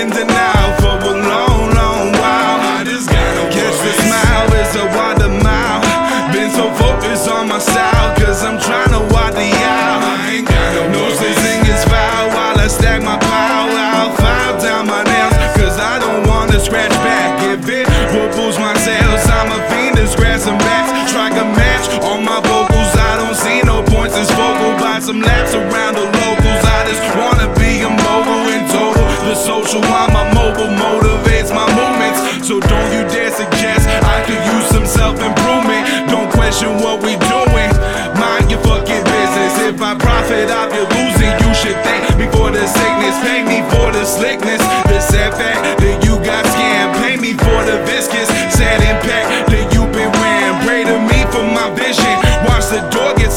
in denial for a long, long while. I just gotta catch the smile is a water mile. Been so focused on my style, cause I'm trying to wide the aisle. I ain't got no Noses is foul while I stack my pile. I'll file down my nails, cause I don't wanna scratch back. If it bubbles my sales, I'm a fiend and scratch some backs. Strike a match on my vocals, I don't see no points in vocal by some laps I'm a mobile, motivates my movements. So don't you dare suggest I could use some self improvement. Don't question what we doing. Mind your fucking business. If I profit off your losing, you should thank me for the sickness. Pay me for the slickness. The sad that you got scammed. Pay me for the viscous. Sad impact that you've been wearing. Pray to me for my vision. Watch the door get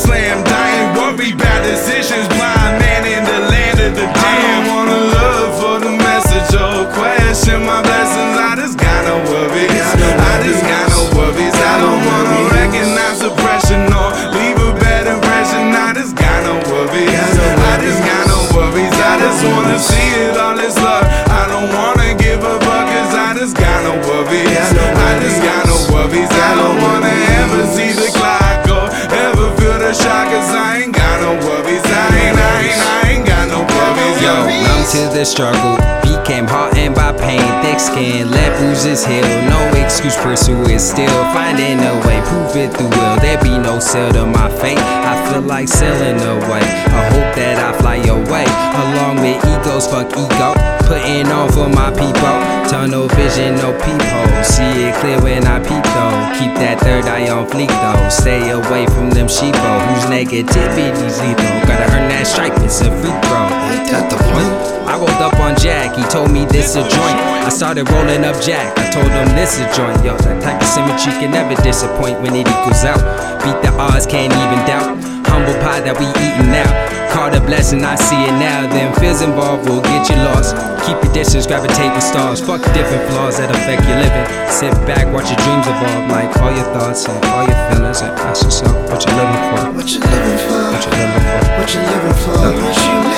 worries. I just got no worries. I don't wanna ever see the clock go. Ever feel the shock cause I ain't got no worries. I ain't, I ain't, I ain't got no worries. Yo, numb to the struggle. Became hardened by pain, thick skin, let bruises heal. No excuse, pursue it still. Finding a way, prove it through will. There be no seal to my fate. I feel like sailing away. I hope that I fly away. Along with egos, fuck ego. Putting on for my people. Tunnel vision, no peephole. See it clear when I peep though. Keep that third eye on fleek though. Stay away from them sheepo whose negativity's lethal. Gotta earn that stripe, it's a free throw. Ain't that the point? I rolled up on Jack, he told me this a joint. I started rolling up Jack, I told him this a joint. Yo, that type of symmetry can never disappoint when it equals out. Beat the odds, can't even. Humble pie that we eating now. Call the blessing, I see it now. Then feels involved will get you lost. Keep your distance, gravitate with stars. Fuck different flaws that affect your living. Sit back, watch your dreams evolve. Like all your thoughts and all your feelings. And ask yourself what you're living for. What you living for? What you living for. What you living for? What you living for? Love for the